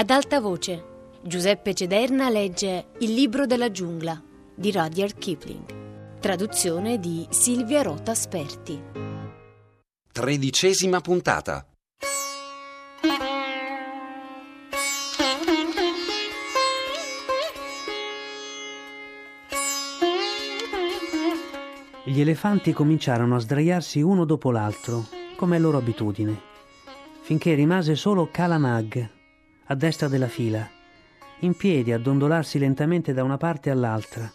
Ad alta voce, Giuseppe Cederna legge Il libro della giungla di Rudyard Kipling. Traduzione di Silvia Rota Sperti. Tredicesima puntata. Gli elefanti cominciarono a sdraiarsi uno dopo l'altro, come è loro abitudine, finché rimase solo Kalanag, a destra della fila, in piedi a dondolarsi lentamente da una parte all'altra,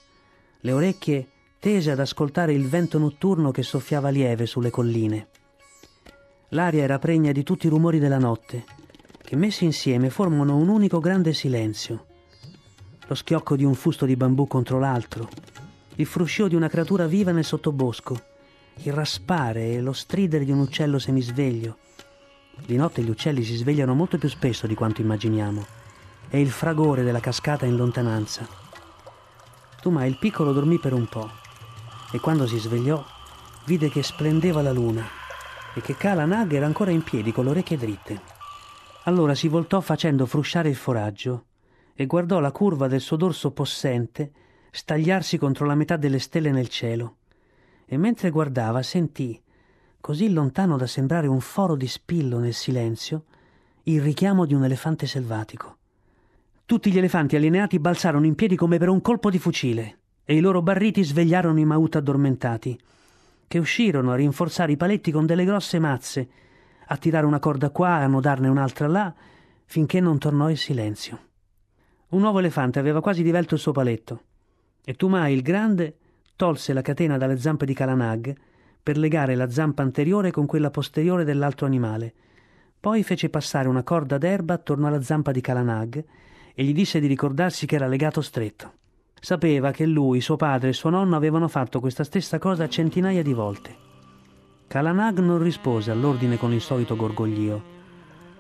le orecchie tese ad ascoltare il vento notturno che soffiava lieve sulle colline. L'aria era pregna di tutti i rumori della notte, che messi insieme formano un unico grande silenzio. Lo schiocco di un fusto di bambù contro l'altro, il fruscio di una creatura viva nel sottobosco, il raspare e lo stridere di un uccello semisveglio. Di notte gli uccelli si svegliano molto più spesso di quanto immaginiamo, e il fragore della cascata in lontananza. Tuma il piccolo dormì per un po', e quando si svegliò vide che splendeva la luna e che Kala Nag era ancora in piedi con le orecchie dritte. Allora si voltò facendo frusciare il foraggio e guardò la curva del suo dorso possente stagliarsi contro la metà delle stelle nel cielo e mentre guardava sentì, così lontano da sembrare un foro di spillo nel silenzio, il richiamo di un elefante selvatico. Tutti gli elefanti allineati balzarono in piedi come per un colpo di fucile e i loro barriti svegliarono i maut addormentati, che uscirono a rinforzare i paletti con delle grosse mazze, a tirare una corda qua, a nodarne un'altra là, finché non tornò il silenzio. Un nuovo elefante aveva quasi divelto il suo paletto e Tumai il grande tolse la catena dalle zampe di Kalanag per legare la zampa anteriore con quella posteriore dell'altro animale. Poi fece passare una corda d'erba attorno alla zampa di Kalanag e gli disse di ricordarsi che era legato stretto. Sapeva che lui, suo padre e suo nonno avevano fatto questa stessa cosa centinaia di volte. Kalanag non rispose all'ordine con il solito gorgoglio.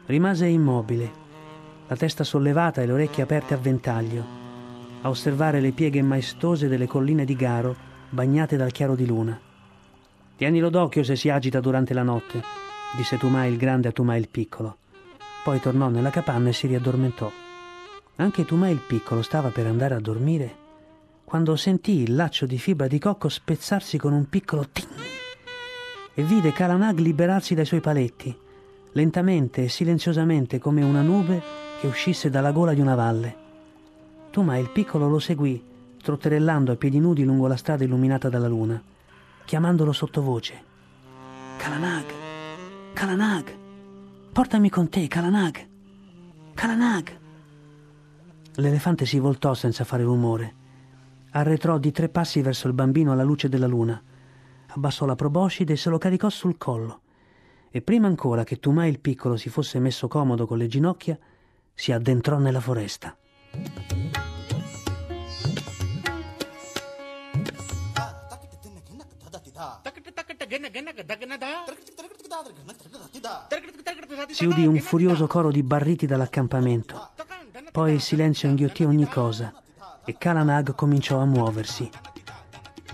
Rimase immobile, la testa sollevata e le orecchie aperte a ventaglio a osservare le pieghe maestose delle colline di Garo bagnate dal chiaro di luna. Tienilo d'occhio se si agita durante la notte, disse Tumai il grande a Tumai il piccolo. Poi tornò nella capanna e si riaddormentò. Anche Tumai il piccolo stava per andare a dormire quando sentì il laccio di fibra di cocco spezzarsi con un piccolo ting e vide Kalanag liberarsi dai suoi paletti, lentamente e silenziosamente come una nube che uscisse dalla gola di una valle. Toma il piccolo lo seguì, trotterellando a piedi nudi lungo la strada illuminata dalla luna, chiamandolo sottovoce. Kalanag! Kalanag! Portami con te, Kalanag! Kalanag! L'elefante si voltò senza fare rumore. Arretrò di tre passi verso il bambino alla luce della luna. Abbassò la proboscide e se lo caricò sul collo. E prima ancora che Tumai il piccolo si fosse messo comodo con le ginocchia, si addentrò nella foresta. Si udì un furioso coro di barriti dall'accampamento. Poi il silenzio inghiottì ogni cosa e Kalanag cominciò a muoversi.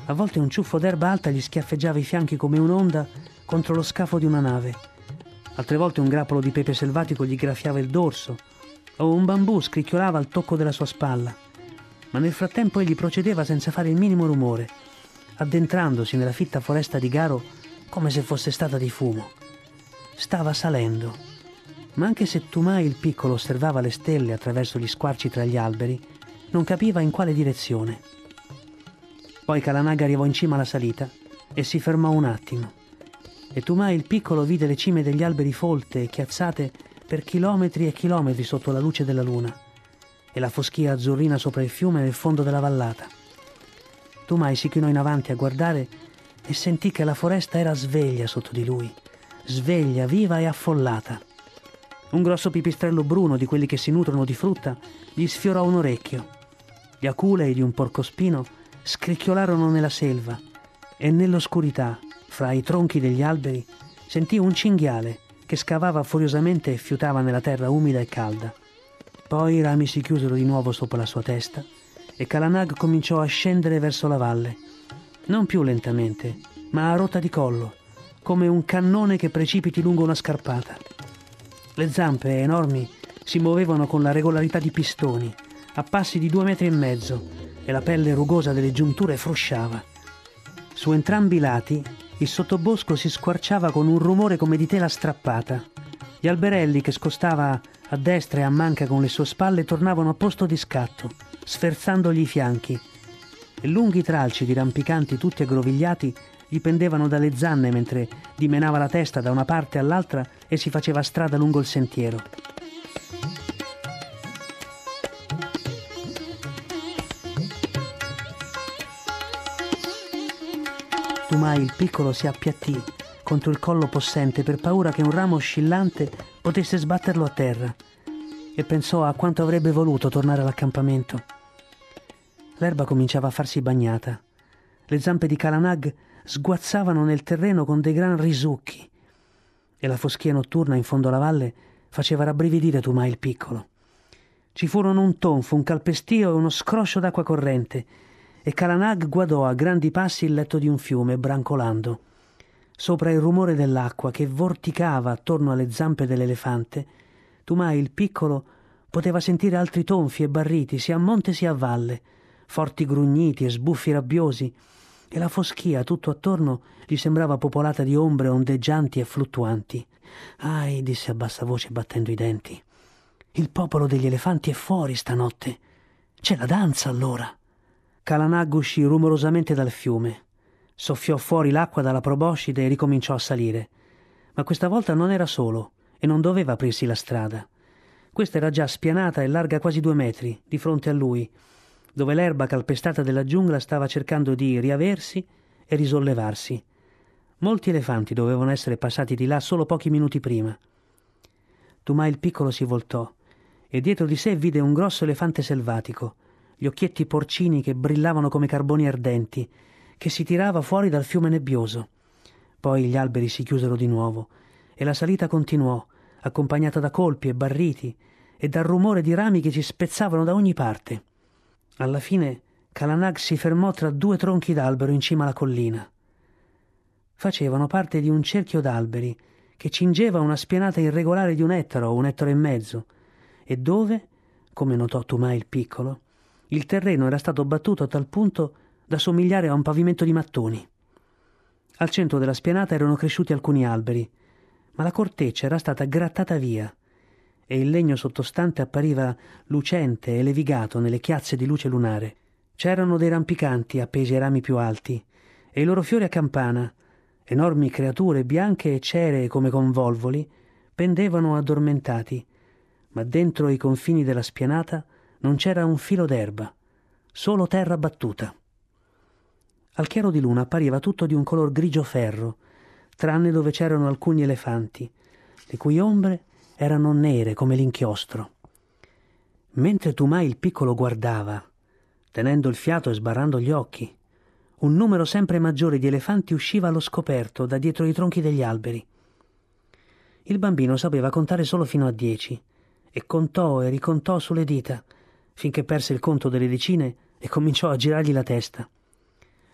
A volte un ciuffo d'erba alta gli schiaffeggiava i fianchi come un'onda contro lo scafo di una nave. Altre volte un grappolo di pepe selvatico gli graffiava il dorso o un bambù scricchiolava al tocco della sua spalla. Ma nel frattempo egli procedeva senza fare il minimo rumore, addentrandosi nella fitta foresta di Garo come se fosse stata di fumo. Stava salendo, ma anche se Tumai il piccolo osservava le stelle attraverso gli squarci tra gli alberi, non capiva in quale direzione. Poi Kalanaga arrivò in cima alla salita e si fermò un attimo. E Tumai il piccolo vide le cime degli alberi folte e chiazzate per chilometri e chilometri sotto la luce della luna e la foschia azzurrina sopra il fiume nel fondo della vallata. Tumai si chinò in avanti a guardare e sentì che la foresta era sveglia sotto di lui, sveglia, viva e affollata. Un grosso pipistrello bruno di quelli che si nutrono di frutta gli sfiorò un orecchio. Gli aculei di un porcospino scricchiolarono nella selva e nell'oscurità, fra i tronchi degli alberi, sentì un cinghiale che scavava furiosamente e fiutava nella terra umida e calda. Poi i rami si chiusero di nuovo sopra la sua testa e Kalanag cominciò a scendere verso la valle, non più lentamente, ma a rotta di collo, come un cannone che precipiti lungo una scarpata. Le zampe enormi si muovevano con la regolarità di pistoni, a passi di due metri e mezzo, e la pelle rugosa delle giunture frusciava. Su entrambi i lati il sottobosco si squarciava con un rumore come di tela strappata. Gli alberelli che scostava a destra e a manca con le sue spalle tornavano a posto di scatto, sferzandogli i fianchi, e lunghi tralci di rampicanti tutti aggrovigliati gli pendevano dalle zanne mentre dimenava la testa da una parte all'altra e si faceva strada lungo il sentiero. Tumai il piccolo si appiattì contro il collo possente per paura che un ramo oscillante potesse sbatterlo a terra e pensò a quanto avrebbe voluto tornare all'accampamento. L'erba cominciava a farsi bagnata. Le zampe di Kalanag sguazzavano nel terreno con dei gran risucchi e la foschia notturna in fondo alla valle faceva rabbrividire Tumai il piccolo. Ci furono un tonfo, un calpestio e uno scroscio d'acqua corrente e Kalanag guardò a grandi passi il letto di un fiume, brancolando. Sopra il rumore dell'acqua che vorticava attorno alle zampe dell'elefante, Tumai il piccolo poteva sentire altri tonfi e barriti sia a monte sia a valle, forti grugniti e sbuffi rabbiosi, e la foschia tutto attorno gli sembrava popolata di ombre ondeggianti e fluttuanti. Ahi, disse a bassa voce battendo i denti. Il popolo degli elefanti è fuori stanotte. C'è la danza allora. Kalanag uscì rumorosamente dal fiume. Soffiò fuori l'acqua dalla proboscide e ricominciò a salire. Ma questa volta non era solo e non doveva aprirsi la strada. Questa era già spianata e larga quasi due metri, di fronte a lui, dove l'erba calpestata della giungla stava cercando di riaversi e risollevarsi. Molti elefanti dovevano essere passati di là solo pochi minuti prima. Tumai il piccolo si voltò e dietro di sé vide un grosso elefante selvatico, gli occhietti porcini che brillavano come carboni ardenti, che si tirava fuori dal fiume nebbioso. Poi gli alberi si chiusero di nuovo e la salita continuò, accompagnata da colpi e barriti e dal rumore di rami che si spezzavano da ogni parte. Alla fine Kalanag si fermò tra due tronchi d'albero in cima alla collina. Facevano parte di un cerchio d'alberi che cingeva una spianata irregolare di un ettaro o un ettaro e mezzo, e dove, come notò Tumai il piccolo, il terreno era stato battuto a tal punto da somigliare a un pavimento di mattoni. Al centro della spianata erano cresciuti alcuni alberi, ma la corteccia era stata grattata via e il legno sottostante appariva lucente e levigato nelle chiazze di luce lunare. C'erano dei rampicanti appesi ai rami più alti, e i loro fiori a campana, enormi creature bianche e ceree come convolvoli, pendevano addormentati, ma dentro i confini della spianata non c'era un filo d'erba, solo terra battuta. Al chiaro di luna appariva tutto di un color grigio ferro, tranne dove c'erano alcuni elefanti, le cui ombre erano nere come l'inchiostro. Mentre Tumai il piccolo guardava, tenendo il fiato e sbarrando gli occhi, un numero sempre maggiore di elefanti usciva allo scoperto da dietro i tronchi degli alberi. Il bambino sapeva contare solo fino a dieci e contò e ricontò sulle dita finché perse il conto delle decine e cominciò a girargli la testa.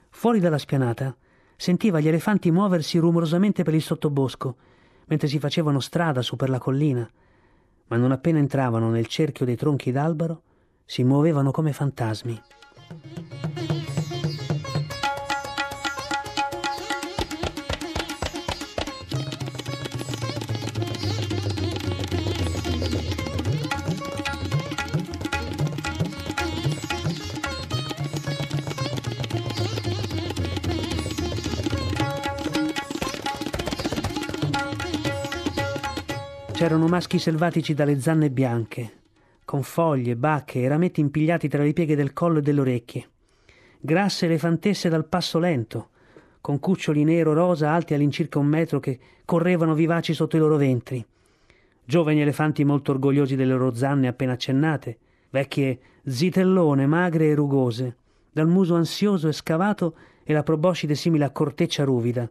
Fuori dalla spianata sentiva gli elefanti muoversi rumorosamente per il sottobosco mentre si facevano strada su per la collina, ma non appena entravano nel cerchio dei tronchi d'albero, si muovevano come fantasmi. C'erano maschi selvatici dalle zanne bianche, con foglie, bacche e rametti impigliati tra le pieghe del collo e delle orecchie. Grasse elefantesse dal passo lento, con cuccioli nero-rosa alti all'incirca un metro che correvano vivaci sotto i loro ventri. Giovani elefanti molto orgogliosi delle loro zanne appena accennate, vecchie zitellone magre e rugose, dal muso ansioso e scavato e la proboscide simile a corteccia ruvida,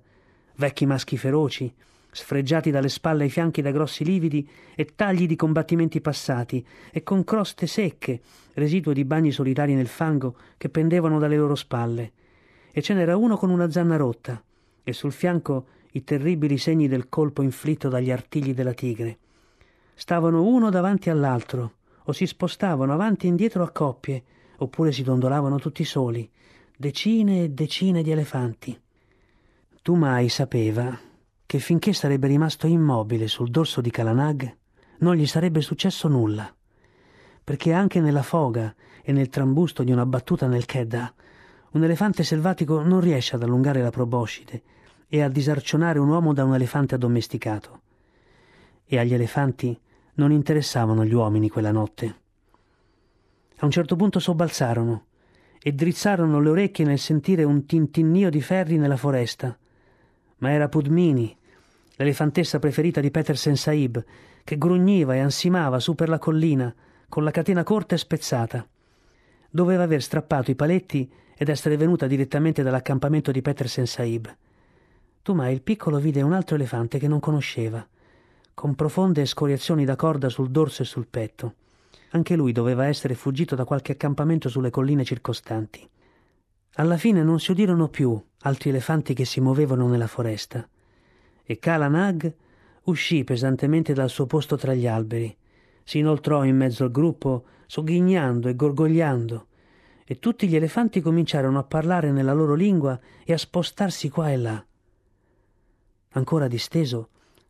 vecchi maschi feroci, sfregiati dalle spalle ai fianchi da grossi lividi e tagli di combattimenti passati, e con croste secche, residuo di bagni solitari nel fango che pendevano dalle loro spalle. E ce n'era uno con una zanna rotta, e sul fianco i terribili segni del colpo inflitto dagli artigli della tigre. stavano uno davanti all'altro, o si spostavano avanti e indietro a coppie, oppure si dondolavano tutti soli, decine e decine di elefanti. Tu mai sapeva che finché sarebbe rimasto immobile sul dorso di Kalanag non gli sarebbe successo nulla, perché anche nella foga e nel trambusto di una battuta nel Kedda un elefante selvatico non riesce ad allungare la proboscide e a disarcionare un uomo da un elefante addomesticato. E agli elefanti non interessavano gli uomini quella notte. A un certo punto sobbalzarono e drizzarono le orecchie nel sentire un tintinnio di ferri nella foresta. Ma era Pudmini, l'elefantessa preferita di Petersen Saib, che grugniva e ansimava su per la collina con la catena corta e spezzata. Doveva aver strappato i paletti ed essere venuta direttamente dall'accampamento di Petersen Saib. Tumai il piccolo vide un altro elefante che non conosceva, con profonde scoriazioni da corda sul dorso e sul petto. Anche lui doveva essere fuggito da qualche accampamento sulle colline circostanti. Alla fine non si udirono più altri elefanti che si muovevano nella foresta, e Kala Nag uscì pesantemente dal suo posto tra gli alberi, si inoltrò in mezzo al gruppo, sogghignando e gorgogliando, e tutti gli elefanti cominciarono a parlare nella loro lingua e a spostarsi qua e là. Ancora disteso,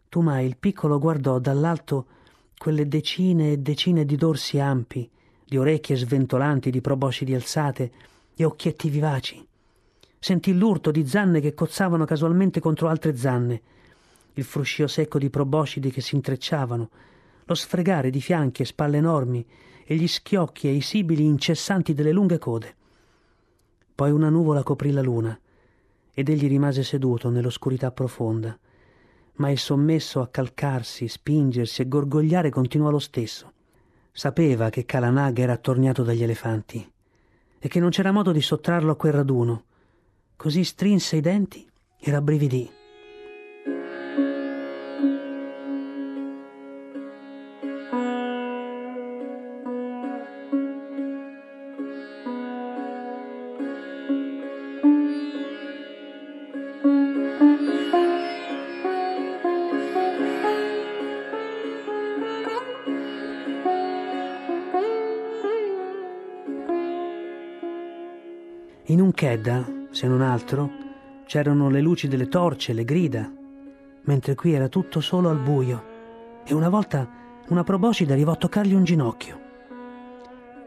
Tumai il piccolo guardò dall'alto quelle decine e decine di dorsi ampi, di orecchie sventolanti, di proboscidi alzate e occhietti vivaci. Sentì l'urto di zanne che cozzavano casualmente contro altre zanne, il fruscio secco di proboscidi che si intrecciavano, lo sfregare di fianchi e spalle enormi e gli schiocchi e i sibili incessanti delle lunghe code. Poi una nuvola coprì la luna ed egli rimase seduto nell'oscurità profonda, ma il sommesso a calcarsi, spingersi e gorgogliare continuò lo stesso. Sapeva che Kalanag era attorniato dagli elefanti e che non c'era modo di sottrarlo a quel raduno. Così strinse i denti e rabbrividì. In un Kedda, se non altro, c'erano le luci delle torce, le grida, mentre qui era tutto solo al buio e una volta una proboscide arrivò a toccargli un ginocchio.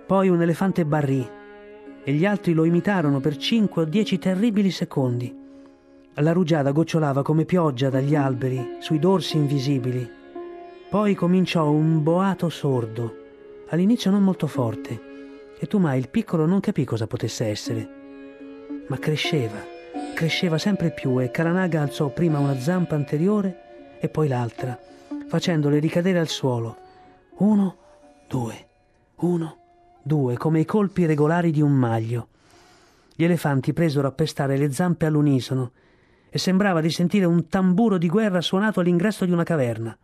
Poi un elefante barrì e gli altri lo imitarono per cinque o dieci terribili secondi. La rugiada gocciolava come pioggia dagli alberi sui dorsi invisibili. Poi cominciò un boato sordo, all'inizio non molto forte, e Tumai il piccolo non capì cosa potesse essere ma cresceva, cresceva sempre più e Kalanaga alzò prima una zampa anteriore e poi l'altra, facendole ricadere al suolo. Uno, due, uno, due, come i colpi regolari di un maglio. Gli elefanti presero a pestare le zampe all'unisono e sembrava di sentire un tamburo di guerra suonato all'ingresso di una caverna.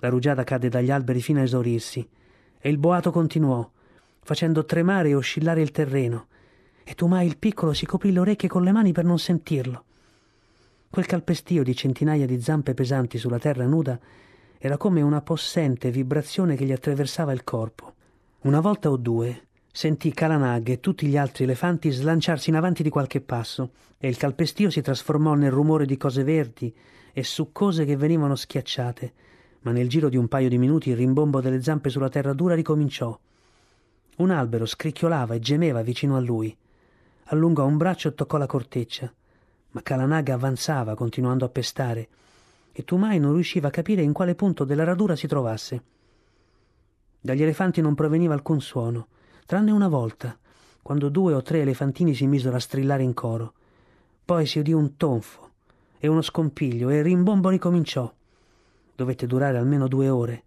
La rugiada cadde dagli alberi fino a esaurirsi e il boato continuò, facendo tremare e oscillare il terreno, e Tomai il piccolo si coprì le orecchie con le mani per non sentirlo. Quel calpestio di centinaia di zampe pesanti sulla terra nuda era come una possente vibrazione che gli attraversava il corpo. Una volta o due sentì Kalanag e tutti gli altri elefanti slanciarsi in avanti di qualche passo e il calpestio si trasformò nel rumore di cose verdi e succose che venivano schiacciate, ma nel giro di un paio di minuti il rimbombo delle zampe sulla terra dura ricominciò. Un albero scricchiolava e gemeva vicino a lui allungò un braccio e toccò la corteccia, ma Kalanaga avanzava, continuando a pestare, e Tumai non riusciva a capire in quale punto della radura si trovasse. Dagli elefanti non proveniva alcun suono, tranne una volta, quando due o tre elefantini si misero a strillare in coro. Poi si udì un tonfo e uno scompiglio e il rimbombo ricominciò. Dovette durare almeno due ore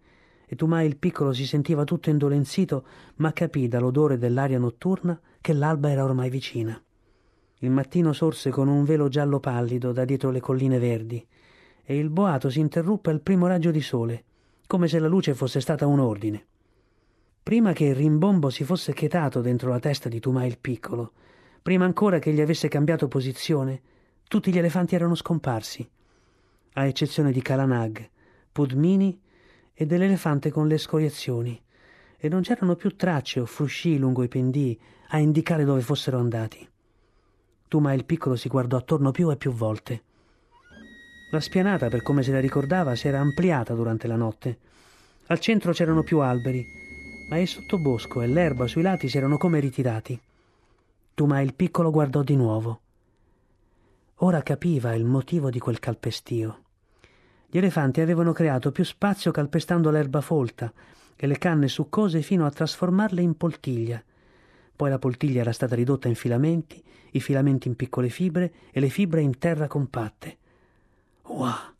e Tumai il piccolo si sentiva tutto indolenzito, ma capì dall'odore dell'aria notturna che l'alba era ormai vicina. Il mattino sorse con un velo giallo pallido da dietro le colline verdi e il boato si interruppe al primo raggio di sole, come se la luce fosse stata un ordine. Prima che il rimbombo si fosse chetato dentro la testa di Tumai il piccolo, prima ancora che gli avesse cambiato posizione, tutti gli elefanti erano scomparsi, a eccezione di Kalanag, Pudmini e dell'elefante con le scoriazioni, e non c'erano più tracce o frusci lungo i pendii a indicare dove fossero andati. Tuma il piccolo si guardò attorno più e più volte. La spianata, per come se la ricordava, si era ampliata durante la notte. Al centro c'erano più alberi, ma il sottobosco e l'erba sui lati si erano come ritirati. Tuma il piccolo guardò di nuovo. Ora capiva il motivo di quel calpestio. Gli elefanti avevano creato più spazio calpestando l'erba folta e le canne succose fino a trasformarle in poltiglia. Poi la poltiglia era stata ridotta in filamenti, i filamenti in piccole fibre e le fibre in terra compatte. Uah!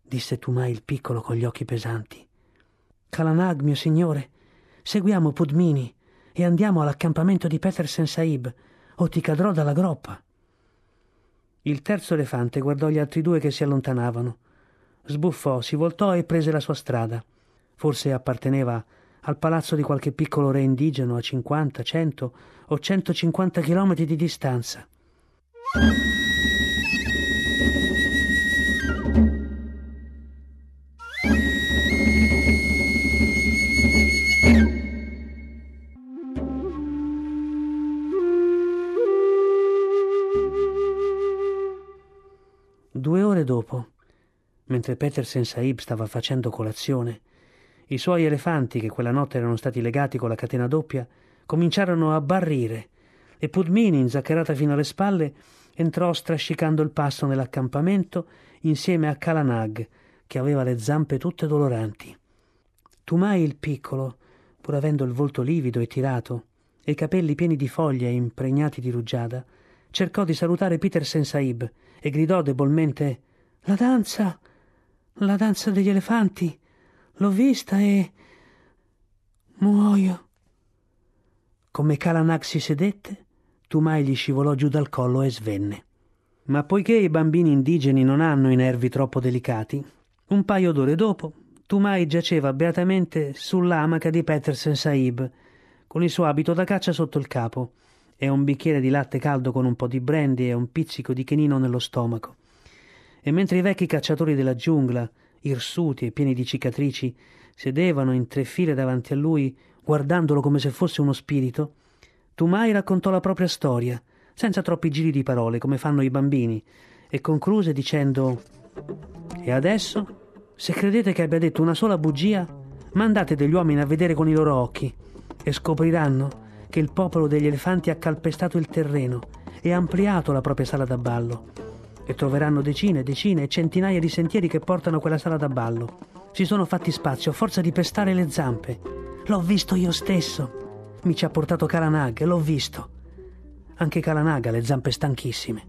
disse Tumai il piccolo con gli occhi pesanti. Kalanag, mio signore, seguiamo Pudmini e andiamo all'accampamento di Petersen Saib, o ti cadrò dalla groppa. Il terzo elefante guardò gli altri due che si allontanavano. Sbuffò, si voltò e prese la sua strada. Forse apparteneva al palazzo di qualche piccolo re indigeno a 50, 100 o 150 chilometri di distanza. Mentre Petersen Saib stava facendo colazione, i suoi elefanti, che quella notte erano stati legati con la catena doppia, cominciarono a barrire e Pudmini, inzaccherata fino alle spalle, entrò strascicando il passo nell'accampamento insieme a Kalanag, che aveva le zampe tutte doloranti. Tumai il piccolo, pur avendo il volto livido e tirato e i capelli pieni di foglie impregnati di rugiada, cercò di salutare Petersen Saib e gridò debolmente La danza! La danza degli elefanti! L'ho vista e. muoio. Come Kalanak si sedette, Tumai gli scivolò giù dal collo e svenne. Ma poiché i bambini indigeni non hanno i nervi troppo delicati, un paio d'ore dopo Tumai giaceva beatamente sull'amaca di Petersen Saib, con il suo abito da caccia sotto il capo e un bicchiere di latte caldo con un po' di brandy e un pizzico di chenino nello stomaco. E mentre i vecchi cacciatori della giungla irsuti e pieni di cicatrici, sedevano in tre file davanti a lui, guardandolo come se fosse uno spirito, Tumai raccontò la propria storia, senza troppi giri di parole, come fanno i bambini, e concluse dicendo E adesso, se credete che abbia detto una sola bugia, mandate degli uomini a vedere con i loro occhi, e scopriranno che il popolo degli elefanti ha calpestato il terreno e ampliato la propria sala da ballo e troveranno decine, decine e centinaia di sentieri che portano quella sala da ballo. Si sono fatti spazio a forza di pestare le zampe. L'ho visto io stesso. Mi ci ha portato Kalanag, l'ho visto. Anche Kalanag ha le zampe stanchissime.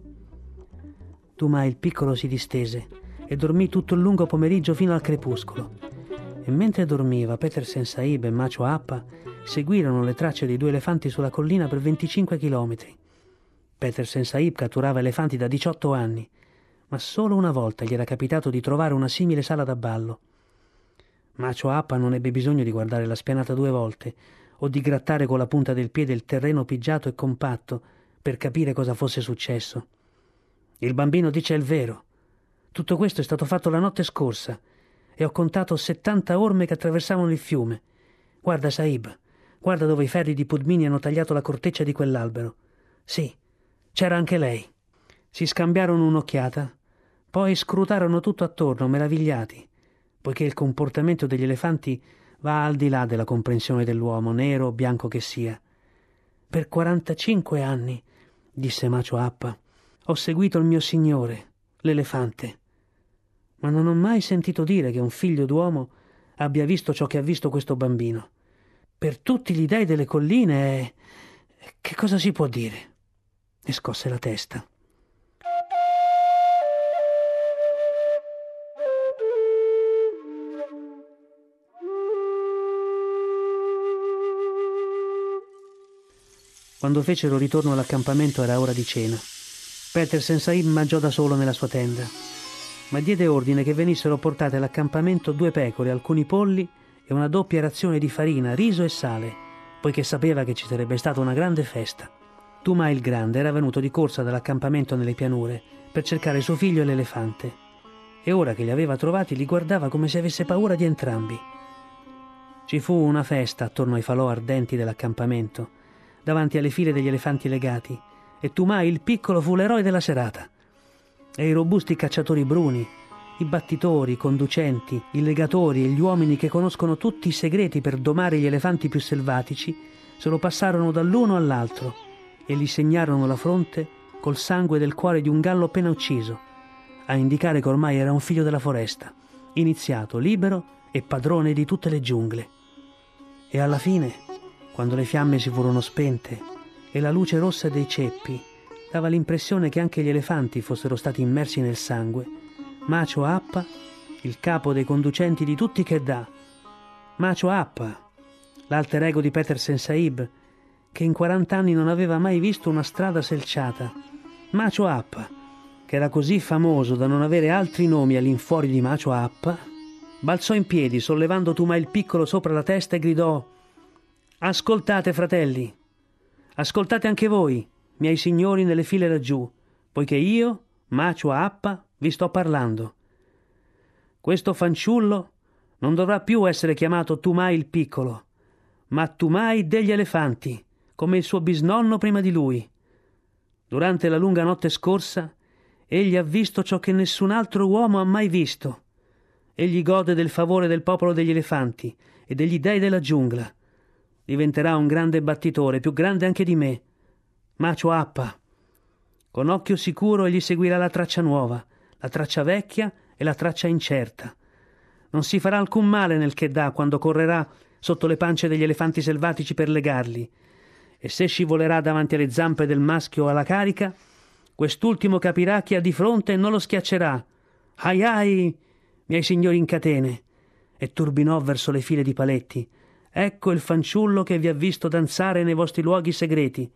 Tuma il piccolo si distese e dormì tutto il lungo pomeriggio fino al crepuscolo. E mentre dormiva, Petersen Saib e Macho Appa seguirono le tracce dei due elefanti sulla collina per 25 chilometri. Petersen Saib catturava elefanti da 18 anni, ma solo una volta gli era capitato di trovare una simile sala da ballo. Macio Appa non ebbe bisogno di guardare la spianata due volte o di grattare con la punta del piede il terreno pigiato e compatto per capire cosa fosse successo. Il bambino dice il vero. Tutto questo è stato fatto la notte scorsa e ho contato settanta orme che attraversavano il fiume. Guarda, Saib, guarda dove i ferri di Pudmini hanno tagliato la corteccia di quell'albero. Sì, c'era anche lei. Si scambiarono un'occhiata, poi scrutarono tutto attorno, meravigliati, poiché il comportamento degli elefanti va al di là della comprensione dell'uomo, nero o bianco che sia. Per quarantacinque anni, disse Macio Appa, ho seguito il mio signore, l'elefante, ma non ho mai sentito dire che un figlio d'uomo abbia visto ciò che ha visto questo bambino. Per tutti gli dei delle colline, che cosa si può dire? E scosse la testa. Quando fecero ritorno all'accampamento era ora di cena. Petersen Saib mangiò da solo nella sua tenda, ma diede ordine che venissero portate all'accampamento due pecore, alcuni polli e una doppia razione di farina, riso e sale, poiché sapeva che ci sarebbe stata una grande festa. Tuma il Grande era venuto di corsa dall'accampamento nelle pianure per cercare suo figlio e l'elefante. E ora che li aveva trovati li guardava come se avesse paura di entrambi. Ci fu una festa attorno ai falò ardenti dell'accampamento, davanti alle file degli elefanti legati, e Tumai il piccolo fu l'eroe della serata. E i robusti cacciatori bruni, i battitori, i conducenti, i legatori e gli uomini che conoscono tutti i segreti per domare gli elefanti più selvatici, se lo passarono dall'uno all'altro e gli segnarono la fronte col sangue del cuore di un gallo appena ucciso, a indicare che ormai era un figlio della foresta, iniziato, libero e padrone di tutte le giungle. E alla fine, quando le fiamme si furono spente e la luce rossa dei ceppi dava l'impressione che anche gli elefanti fossero stati immersi nel sangue, Macio Appa, il capo dei conducenti di tutti dà, Macio Appa, l'alter ego di Petersen Saib, che in 40 anni non aveva mai visto una strada selciata, Macio Appa, che era così famoso da non avere altri nomi all'infuori di Macio Appa, balzò in piedi, sollevando Tuma il piccolo sopra la testa e gridò Ascoltate, fratelli, ascoltate anche voi, miei signori nelle file laggiù, poiché io, Macio Appa, vi sto parlando. Questo fanciullo non dovrà più essere chiamato Tumai il piccolo, ma Tumai degli elefanti, come il suo bisnonno prima di lui. Durante la lunga notte scorsa, egli ha visto ciò che nessun altro uomo ha mai visto. Egli gode del favore del popolo degli elefanti e degli dei della giungla. Diventerà un grande battitore, più grande anche di me. Macio Appa. Con occhio sicuro egli seguirà la traccia nuova, la traccia vecchia e la traccia incerta. Non si farà alcun male nel che quando correrà sotto le pance degli elefanti selvatici per legarli, e se scivolerà davanti alle zampe del maschio alla carica, quest'ultimo capirà chi ha di fronte e non lo schiaccerà. Ai ai, miei signori in catene! E turbinò verso le file di paletti. Ecco il fanciullo che vi ha visto danzare nei vostri luoghi segreti.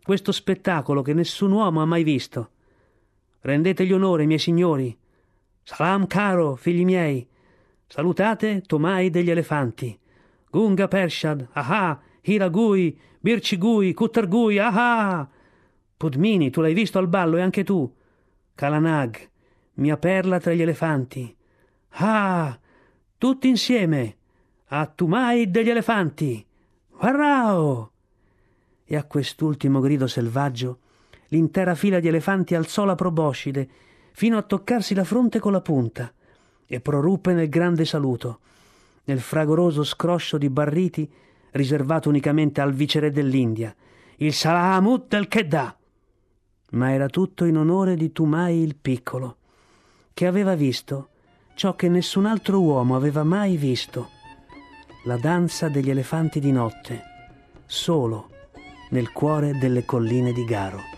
Questo spettacolo che nessun uomo ha mai visto. Rendetegli onore, miei signori. Salam caro, figli miei. Salutate Tomai degli elefanti. Gunga Pershad, aha, Hiragui, Bircigui, Kuttargui, aha! Pudmini, tu l'hai visto al ballo e anche tu. Kalanag, mia perla tra gli elefanti. Ah! Tutti insieme. A Tumai degli elefanti. Warrao! E a quest'ultimo grido selvaggio l'intera fila di elefanti alzò la proboscide fino a toccarsi la fronte con la punta e proruppe nel grande saluto, nel fragoroso scroscio di barriti riservato unicamente al viceré dell'India, il Salamut del Keddah. Ma era tutto in onore di Tumai il piccolo, che aveva visto ciò che nessun altro uomo aveva mai visto, la danza degli elefanti di notte, solo nel cuore delle colline di Garo.